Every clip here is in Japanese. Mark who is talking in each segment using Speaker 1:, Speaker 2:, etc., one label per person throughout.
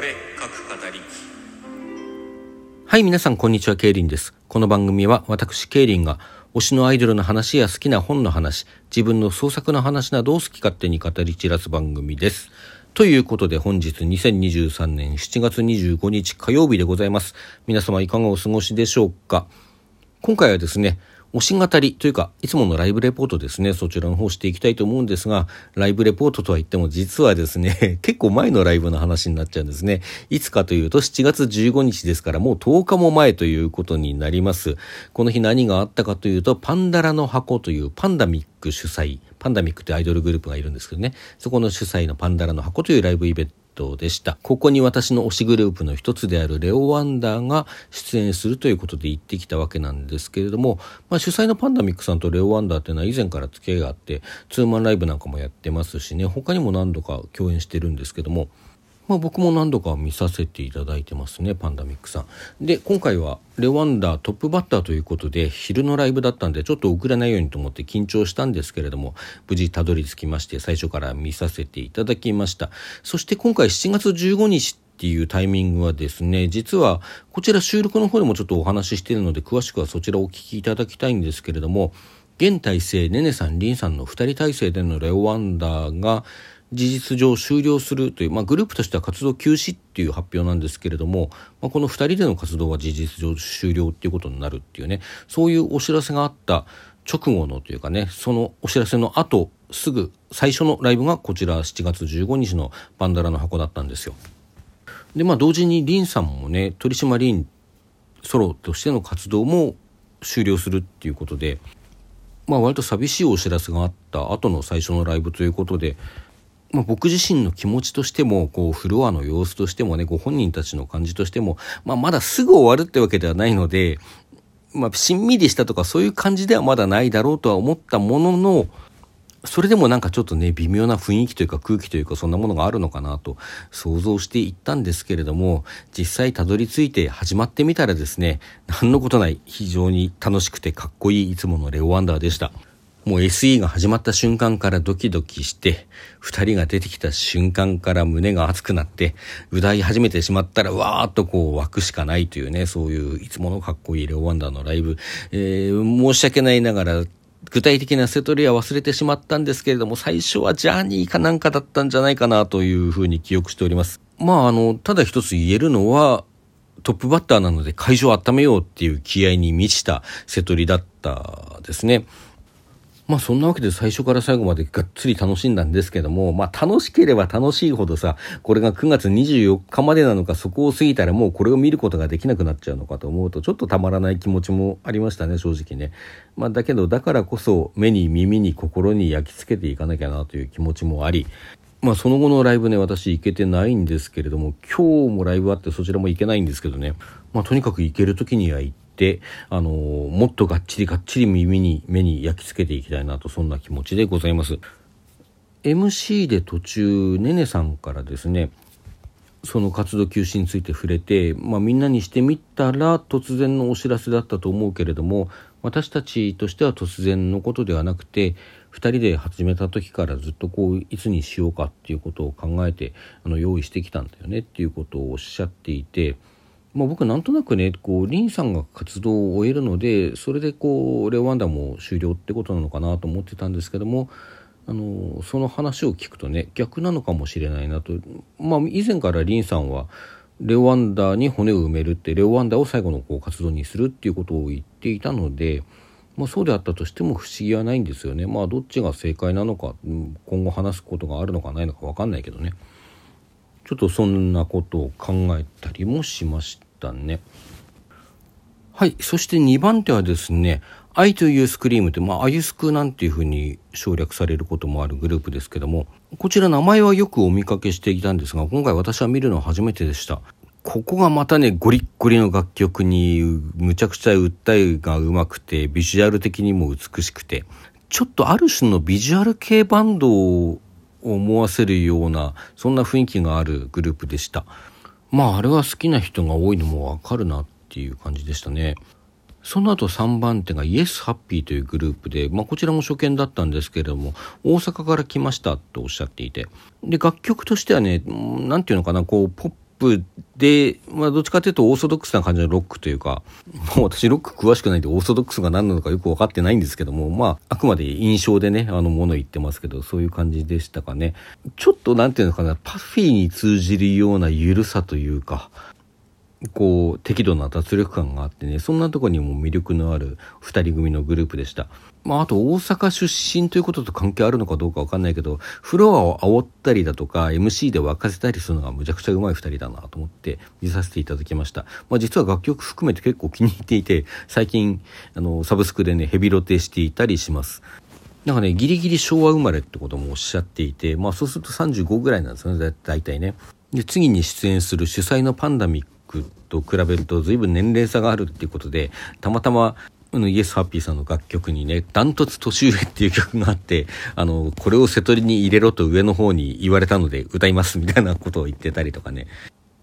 Speaker 1: 俺各語り
Speaker 2: はい、皆さん、こんにちは、ケイリンです。この番組は、私、ケイリンが、推しのアイドルの話や好きな本の話、自分の創作の話などを好き勝手に語り散らす番組です。ということで、本日2023年7月25日火曜日でございます。皆様、いかがお過ごしでしょうか？今回はですね、推し語りというか、いつものライブレポートですね、そちらの方していきたいと思うんですが、ライブレポートとは言っても実はですね、結構前のライブの話になっちゃうんですね。いつかというと7月15日ですからもう10日も前ということになります。この日何があったかというと、パンダラの箱というパンダミック主催、パンダミックってアイドルグループがいるんですけどね、そこの主催のパンダラの箱というライブイベントでした。ここに私の推しグループの一つであるレオワンダーが出演するということで行ってきたわけなんですけれども、まあ、主催のパンダミックさんとレオワンダーっていうのは以前から付き合いがあって、ツーマンライブなんかもやってますしね、他にも何度か共演してるんですけども、まあ、僕も何度か見させていただいてますねパンダミックさん。で今回はレワンダートップバッターということで昼のライブだったんでちょっと遅れないようにと思って緊張したんですけれども無事たどり着きまして最初から見させていただきました。そして今回7月15日っていうタイミングはですね実はこちら収録の方でもちょっとお話ししているので詳しくはそちらをお聞きいただきたいんですけれども現体制ねねさんりんさんの2人体制でのレオワンダーが事実上終了するという、まあ、グループとしては活動休止っていう発表なんですけれども、まあ、この2人での活動は事実上終了っていうことになるっていうねそういうお知らせがあった直後のというかねそのお知らせの後すぐ最初のライブがこちら7月15日のパンダラの箱だったんですよ。でまあ同時にリンさんもね鳥島リンソロとしての活動も終了するっていうことでまあ割と寂しいお知らせがあった後の最初のライブということでまあ、僕自身の気持ちとしてもこうフロアの様子としてもねご本人たちの感じとしても、まあ、まだすぐ終わるってわけではないので、まあ、しんみりしたとかそういう感じではまだないだろうとは思ったもののそれでもなんかちょっとね微妙な雰囲気というか空気というかそんなものがあるのかなと想像していったんですけれども実際たどり着いて始まってみたらですね何のことない非常に楽しくてかっこいいいつものレオワンダーでした。もう SE が始まった瞬間からドキドキして、二人が出てきた瞬間から胸が熱くなって、歌い始めてしまったらわーっとこう湧くしかないというね、そういういつものかっこいいレオワンダーのライブ、えー、申し訳ないながら、具体的なセトリは忘れてしまったんですけれども、最初はジャーニーかなんかだったんじゃないかなというふうに記憶しております。まあ、あの、ただ一つ言えるのは、トップバッターなので会場を温めようっていう気合に満ちたセトリだったですね。まあそんなわけで最初から最後までがっつり楽しんだんですけども、まあ楽しければ楽しいほどさ、これが9月24日までなのかそこを過ぎたらもうこれを見ることができなくなっちゃうのかと思うとちょっとたまらない気持ちもありましたね、正直ね。まあだけどだからこそ目に耳に心に焼き付けていかなきゃなという気持ちもあり、まあその後のライブね、私行けてないんですけれども、今日もライブあってそちらも行けないんですけどね、まあとにかく行ける時には行って、あのもっとがっちりがっちり耳に目に焼き付けていきたいなとそんな気持ちでございます MC で途中ねねさんからですねその活動休止について触れて、まあ、みんなにしてみたら突然のお知らせだったと思うけれども私たちとしては突然のことではなくて2人で始めた時からずっとこういつにしようかっていうことを考えてあの用意してきたんだよねっていうことをおっしゃっていて。まあ、僕なんとなくねこうリンさんが活動を終えるのでそれでこうレオワンダも終了ってことなのかなと思ってたんですけどもあのその話を聞くとね逆なのかもしれないなと、まあ、以前からリンさんはレオワンダーに骨を埋めるってレオワンダーを最後のこう活動にするっていうことを言っていたので、まあ、そうであったとしても不思議はないんですよね。まあどっちが正解なのか今後話すことがあるのかないのか分かんないけどね。ちょっとそんなことを考えたりもしましたね。はい。そして2番手はですね、愛というスクリームって、まあ、アユスクなんていうふうに省略されることもあるグループですけども、こちら名前はよくお見かけしていたんですが、今回私は見るのは初めてでした。ここがまたね、ゴリッゴリの楽曲に、むちゃくちゃ訴えがうまくて、ビジュアル的にも美しくて、ちょっとある種のビジュアル系バンドを思わせるようなそんな雰囲気があるグループでした。まああれは好きな人が多いのもわかるなっていう感じでしたね。その後3番手がイエスハッピーというグループで、まあ、こちらも初見だったんですけれども大阪から来ましたとおっしゃっていて。で楽曲としてはね何て言うのかなこうポップで、まあ、どっちかというとオーソドックスな感じのロックというか、もう私ロック詳しくないんでオーソドックスが何なのかよく分かってないんですけども、まあ、あくまで印象でね、あの、もの言ってますけど、そういう感じでしたかね。ちょっとなんていうのかな、パフィーに通じるような緩さというか、こう適度な脱力感があってねそんなとこにも魅力のある2人組のグループでした。まあ、あと大阪出身ということと関係あるのかどうかわかんないけどフロアを煽ったりだとか MC で沸かせたりするのがむちゃくちゃうまい2人だなと思って見させていただきました。まあ、実は楽曲含めて結構気に入っていて最近あのサブスクでねヘビロテしていたりします。なんかねギリギリ昭和生まれってこともおっしゃっていてまあそうすると35ぐらいなんですよね大体ね。で次に出演する主催のパンダミックと比べると随分年齢差があるっていうことでたまたまのイエスハッピーさんの楽曲にね、ダントツ年上っていう曲があって、あの、これを瀬戸りに入れろと上の方に言われたので歌いますみたいなことを言ってたりとかね。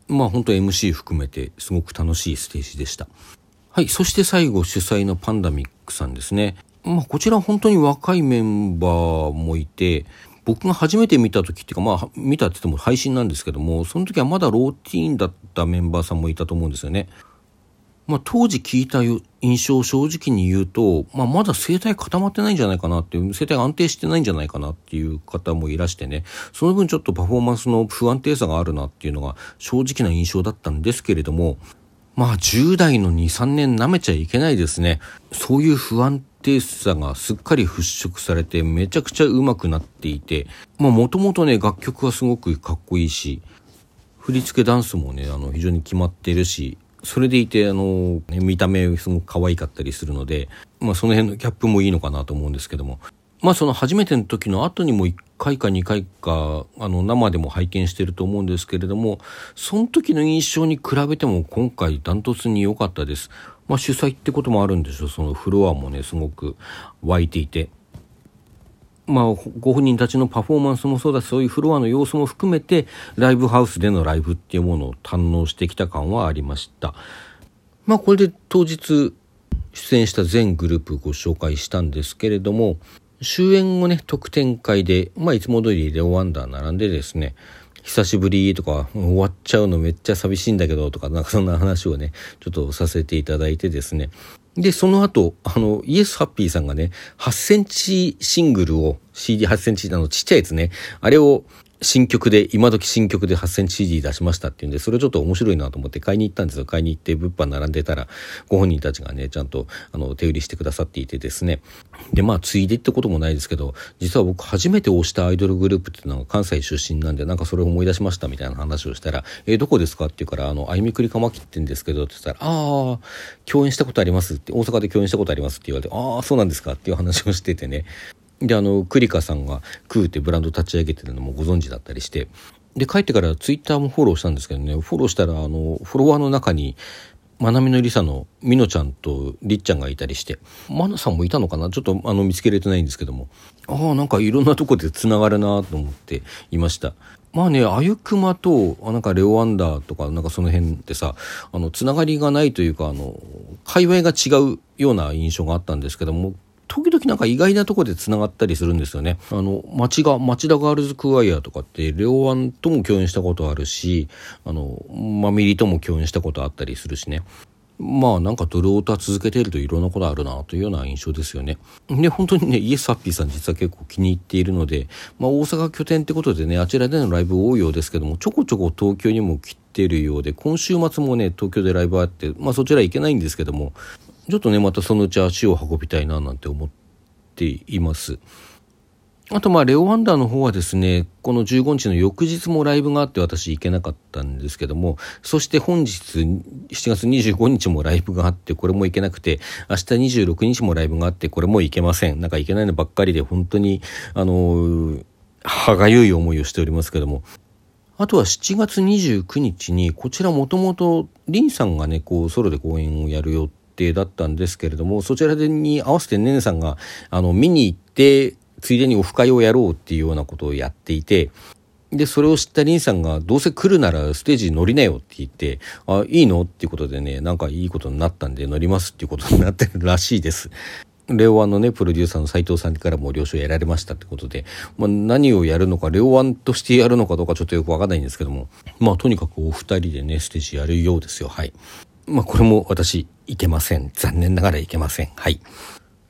Speaker 2: まあ本当 MC 含めてすごく楽しいステージでした。はい、そして最後主催のパンダミックさんですね。まあこちら本当に若いメンバーもいて、僕が初めて見た時っていうかまあ見たって言っても配信なんですけどもその時はまだローティーンだったメンバーさんもいたと思うんですよね。まあ、当時聞いた印象を正直に言うと、まあ、まだ声帯固まってないんじゃないかなっていう、声帯安定してないんじゃないかなっていう方もいらしてね、その分ちょっとパフォーマンスの不安定さがあるなっていうのが正直な印象だったんですけれども、まあ10代の2、3年舐めちゃいけないですね。そういう不安定さがすっかり払拭されてめちゃくちゃ上手くなっていて、まあもともとね楽曲はすごくかっこいいし、振り付けダンスもね、あの非常に決まってるし、それでいて、あの、見た目すごく可愛かったりするので、まあその辺のギャップもいいのかなと思うんですけども。まあその初めての時の後にも1回か2回か、あの生でも拝見してると思うんですけれども、その時の印象に比べても今回ダントツに良かったです。まあ主催ってこともあるんでしょう。そのフロアもね、すごく湧いていて。まあ、ご本人たちのパフォーマンスもそうだし、そういうフロアの様子も含めて、ライブハウスでのライブっていうものを堪能してきた感はありました。まあ、これで当日出演した全グループご紹介したんですけれども、終演後ね、特典会で、まあ、いつも通りレオワンダー並んでですね、久しぶりとか、終わっちゃうのめっちゃ寂しいんだけどとか、なんかそんな話をね、ちょっとさせていただいてですね、で、その後、あの、イエスハッピーさんがね、8センチシングルを、CD8 センチ、の、ちっちゃいやつね、あれを新曲で、今時新曲で8センチ CD 出しましたっていうんで、それちょっと面白いなと思って買いに行ったんですよ。買いに行って物販並んでたら、ご本人たちがね、ちゃんと、あの、手売りしてくださっていてですね。で、まあ、ついでってこともないですけど、実は僕初めて推したアイドルグループっていうのは関西出身なんで、なんかそれを思い出しましたみたいな話をしたら、えー、どこですかって言うから、あの、あいみくりかまきってんですけど、って言ったら、ああ、共演したことありますって、大阪で共演したことありますって言われて、ああ、そうなんですかっていう話をしててね。であのクリカさんがクーってブランド立ち上げてるのもご存知だったりしてで帰ってからツイッターもフォローしたんですけどねフォローしたらあのフォロワーの中にまなみのりさのみのちゃんとりっちゃんがいたりしてまなさんもいたのかな？ちょっとあの見つけれてないんですけども。ああなんかいろんなとこでつながるなと思っていました。まあねあゆくまとなんかレオアンダーとかなんかその辺ってさあのつながりがないというかあの界隈が違うような印象があったんですけども時々なんか意外なとこで繋がったりするんですよね。あの、町が、町田ガールズクワイアとかって、レオワンとも共演したことあるし、あの、マミリとも共演したことあったりするしね。まあなんかドルオータ続けているといろんなことあるなというような印象ですよね。で、本当にね、イエスハッピーさん実は結構気に入っているので、まあ大阪拠点ってことでね、あちらでのライブ多いようですけども、ちょこちょこ東京にも来てるようで、今週末もね、東京でライブあって、まあそちら行けないんですけども、ちょっとね、またそのうち足を運びたいななんて思っています。あとまあレオワンダーの方はですね、この15日の翌日もライブがあって私行けなかったんですけども、そして本日7月25日もライブがあってこれも行けなくて、明日26日もライブがあってこれも行けません。なんか行けないのばっかりで本当に、あの、歯がゆい思いをしておりますけども、あとは7月29日に、こちらもともと、リンさんがね、こう、ソロで公演をやる予定だったんですけれども、そちらに合わせてねねさんが、あの、見に行って、ついでにオフ会をやろうっていうようなことをやっていて、で、それを知ったリンさんが、どうせ来るならステージに乗りなよって言って、あ、いいの？っていうことでね、なんかいいことになったんで乗りますっていうことになってるらしいです。レオワンのね、プロデューサーの斉藤さんからも了承得られましたってことで、まあ、何をやるのか、レオワンとしてやるのかどうかちょっとよくわかんないんですけども、まあ、とにかくお二人でね、ステージやるようですよ。はい。まあ、これも私、いけません。残念ながらいけません。はい。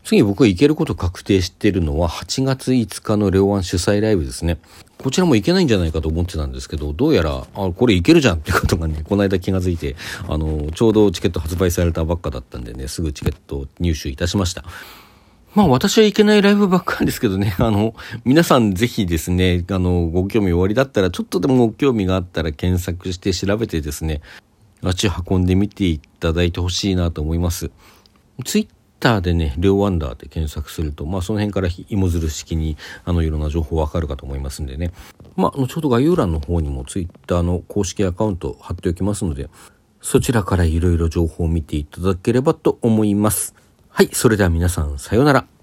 Speaker 2: 次僕が行けること確定してるのは8月5日のレオワン主催ライブですね。こちらも行けないんじゃないかと思ってたんですけど、どうやら、あ、これ行けるじゃんってことがね、この間気がついて、あの、ちょうどチケット発売されたばっかだったんでね、すぐチケット入手いたしました。まあ私は行けないライブばっかりですけどね、あの、皆さんぜひですね、あの、ご興味おありだったら、ちょっとでもご興味があったら検索して調べてですね、足運んでみていただいてほしいなと思います。ツイッターでね、レオワンダーで検索すると、まあその辺から芋づる式に、あの、いろんな情報わかるかと思いますんでね。まあ、後ほど概要欄の方にもツイッターの公式アカウント貼っておきますので、そちらからいろいろ情報を見ていただければと思います。はい、それでは皆さん、さようなら。